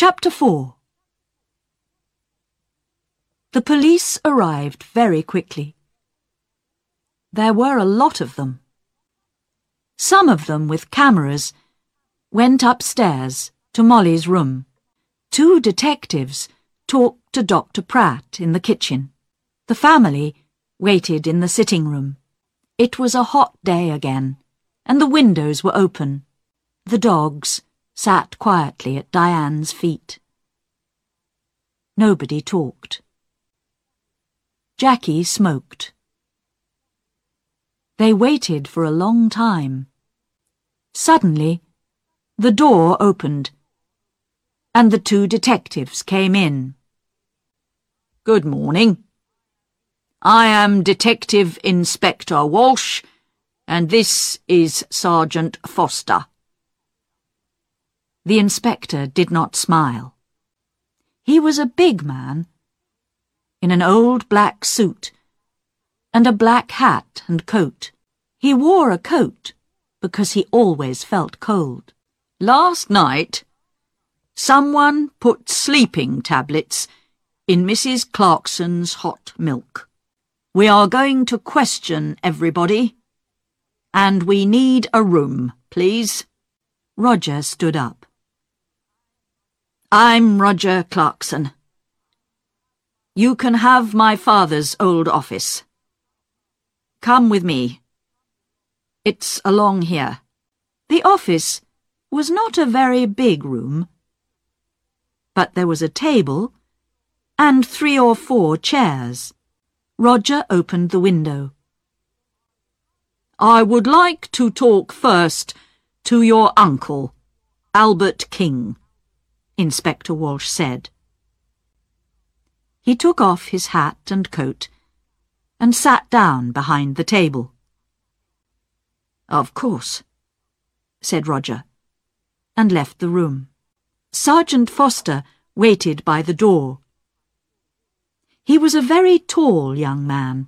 Chapter 4 The police arrived very quickly. There were a lot of them. Some of them with cameras went upstairs to Molly's room. Two detectives talked to Dr. Pratt in the kitchen. The family waited in the sitting room. It was a hot day again, and the windows were open. The dogs sat quietly at Diane's feet. Nobody talked. Jackie smoked. They waited for a long time. Suddenly, the door opened, and the two detectives came in. Good morning. I am Detective Inspector Walsh, and this is Sergeant Foster. The inspector did not smile. He was a big man, in an old black suit, and a black hat and coat. He wore a coat because he always felt cold. Last night, someone put sleeping tablets in Mrs. Clarkson's hot milk. We are going to question everybody, and we need a room, please. Roger stood up. I'm Roger Clarkson. You can have my father's old office. Come with me. It's along here. The office was not a very big room, but there was a table and three or four chairs. Roger opened the window. I would like to talk first to your uncle, Albert King. Inspector Walsh said. He took off his hat and coat and sat down behind the table. Of course, said Roger, and left the room. Sergeant Foster waited by the door. He was a very tall young man,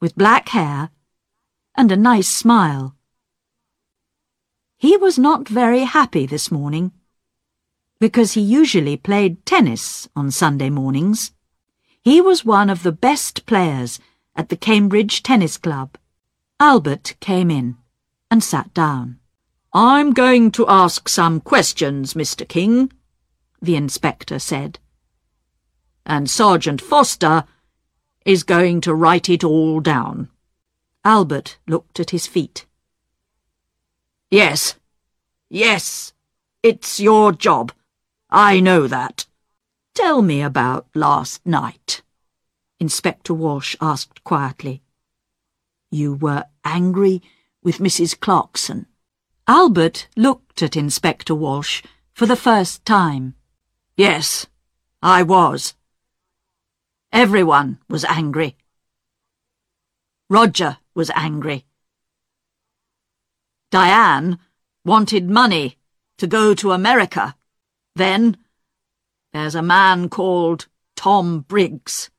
with black hair and a nice smile. He was not very happy this morning because he usually played tennis on Sunday mornings. He was one of the best players at the Cambridge Tennis Club. Albert came in and sat down. I'm going to ask some questions, Mr. King, the inspector said. And Sergeant Foster is going to write it all down. Albert looked at his feet. Yes, yes, it's your job. I know that. Tell me about last night, Inspector Walsh asked quietly. You were angry with Mrs. Clarkson. Albert looked at Inspector Walsh for the first time. Yes, I was. Everyone was angry. Roger was angry. Diane wanted money to go to America. Then, there's a man called Tom Briggs.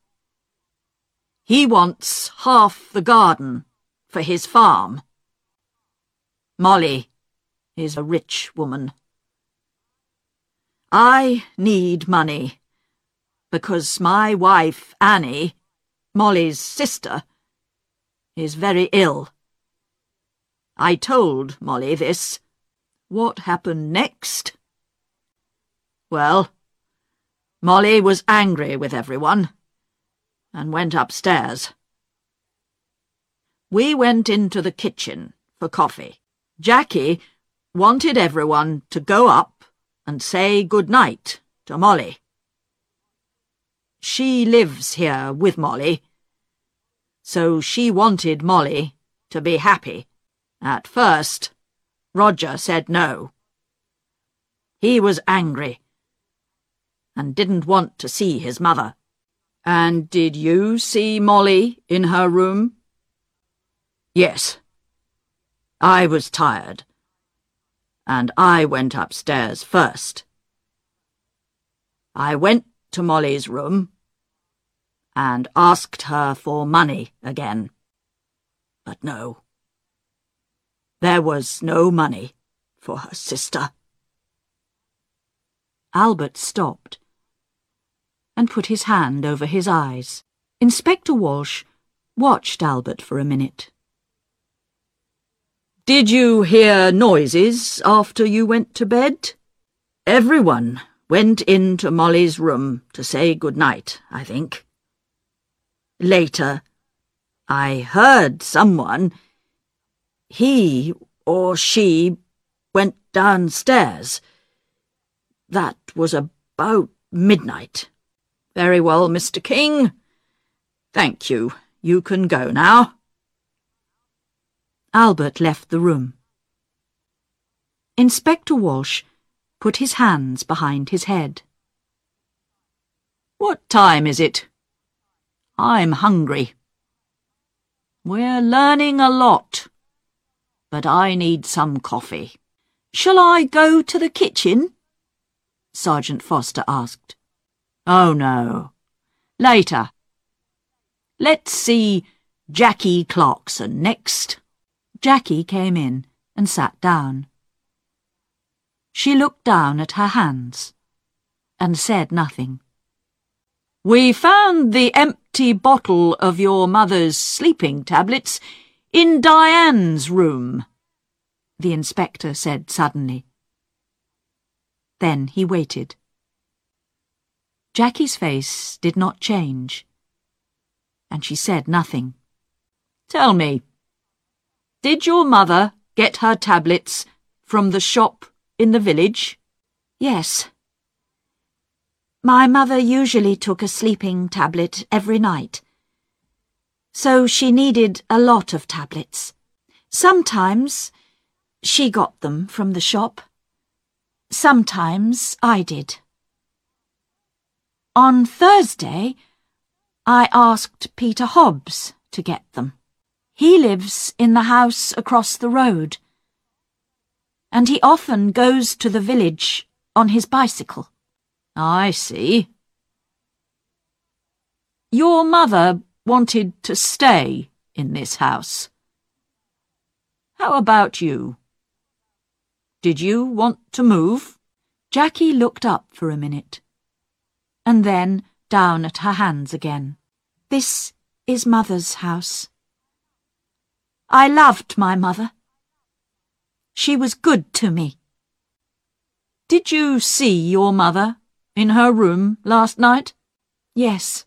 He wants half the garden for his farm. Molly is a rich woman. I need money because my wife, Annie, Molly's sister, is very ill. I told Molly this. What happened next? Well, Molly was angry with everyone and went upstairs. We went into the kitchen for coffee. Jackie wanted everyone to go up and say good night to Molly. She lives here with Molly, so she wanted Molly to be happy. At first, Roger said no. He was angry and didn't want to see his mother. And did you see Molly in her room? Yes. I was tired, and I went upstairs first. I went to Molly's room and asked her for money again. But no. There was no money for her sister. Albert stopped and put his hand over his eyes. Inspector Walsh watched Albert for a minute. Did you hear noises after you went to bed? Everyone went into Molly's room to say good night, I think. Later, I heard someone, he or she, went downstairs. That was about midnight. Very well, Mr. King. Thank you. You can go now. Albert left the room. Inspector Walsh put his hands behind his head. What time is it? I'm hungry. We're learning a lot, but I need some coffee. Shall I go to the kitchen? Sergeant Foster asked. Oh, no. Later. Let's see Jackie Clarkson next. Jackie came in and sat down. She looked down at her hands and said nothing. We found the empty bottle of your mother's sleeping tablets in Diane's room, the inspector said suddenly. Then he waited. Jackie's face did not change, and she said nothing. Tell me, did your mother get her tablets from the shop in the village? Yes. My mother usually took a sleeping tablet every night. So she needed a lot of tablets. Sometimes she got them from the shop. Sometimes I did. On Thursday, I asked Peter Hobbs to get them. He lives in the house across the road, and he often goes to the village on his bicycle. I see. Your mother wanted to stay in this house. How about you? Did you want to move? Jackie looked up for a minute and then down at her hands again. This is Mother's house. I loved my mother. She was good to me. Did you see your mother in her room last night? Yes.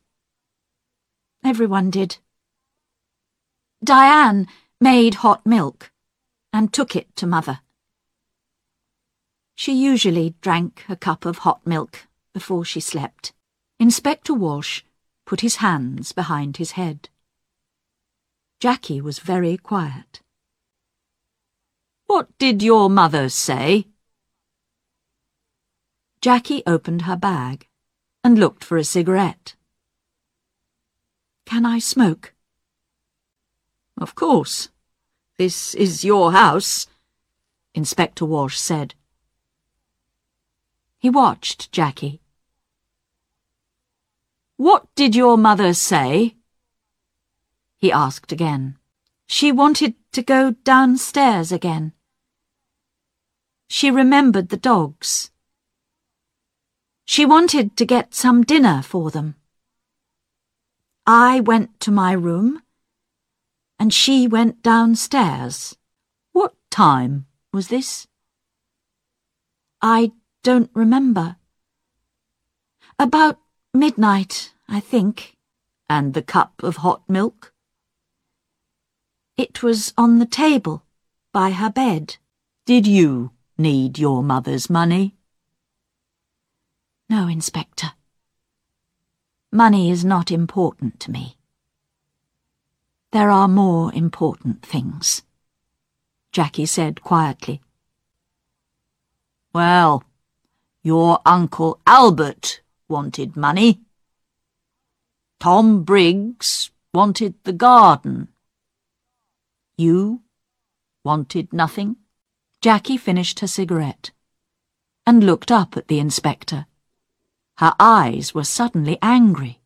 Everyone did. Diane made hot milk and took it to Mother. She usually drank a cup of hot milk before she slept. Inspector Walsh put his hands behind his head. Jackie was very quiet. What did your mother say? Jackie opened her bag and looked for a cigarette. Can I smoke? Of course. This is your house, Inspector Walsh said. He watched Jackie. What did your mother say? He asked again. She wanted to go downstairs again. She remembered the dogs. She wanted to get some dinner for them. I went to my room, and she went downstairs. What time was this? I don't remember. About midnight, I think. And the cup of hot milk? It was on the table, by her bed. Did you need your mother's money? No, Inspector. Money is not important to me. There are more important things, Jackie said quietly. Well, your Uncle Albert wanted money. Tom Briggs wanted the garden. You wanted nothing? Jackie finished her cigarette and looked up at the inspector. Her eyes were suddenly angry.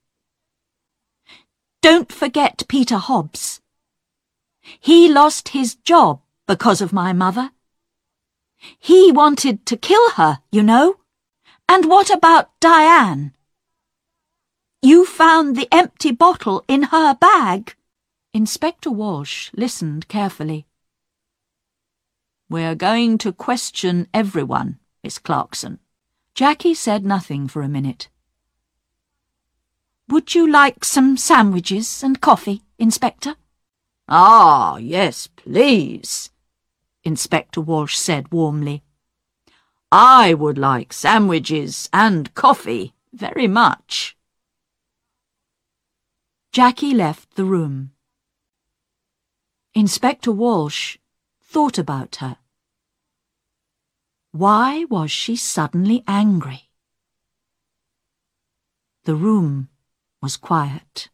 Don't forget Peter Hobbs. He lost his job because of my mother. He wanted to kill her, you know And what about Diane? You found the empty bottle in her bag. Inspector Walsh listened carefully. We're going to question everyone, Miss Clarkson. Jackie said nothing for a minute. Would you like some sandwiches and coffee, Inspector? Ah, yes, please, Inspector Walsh said warmly. I would like sandwiches and coffee very much. Jackie left the room. Inspector Walsh thought about her. Why was she suddenly angry? The room was quiet.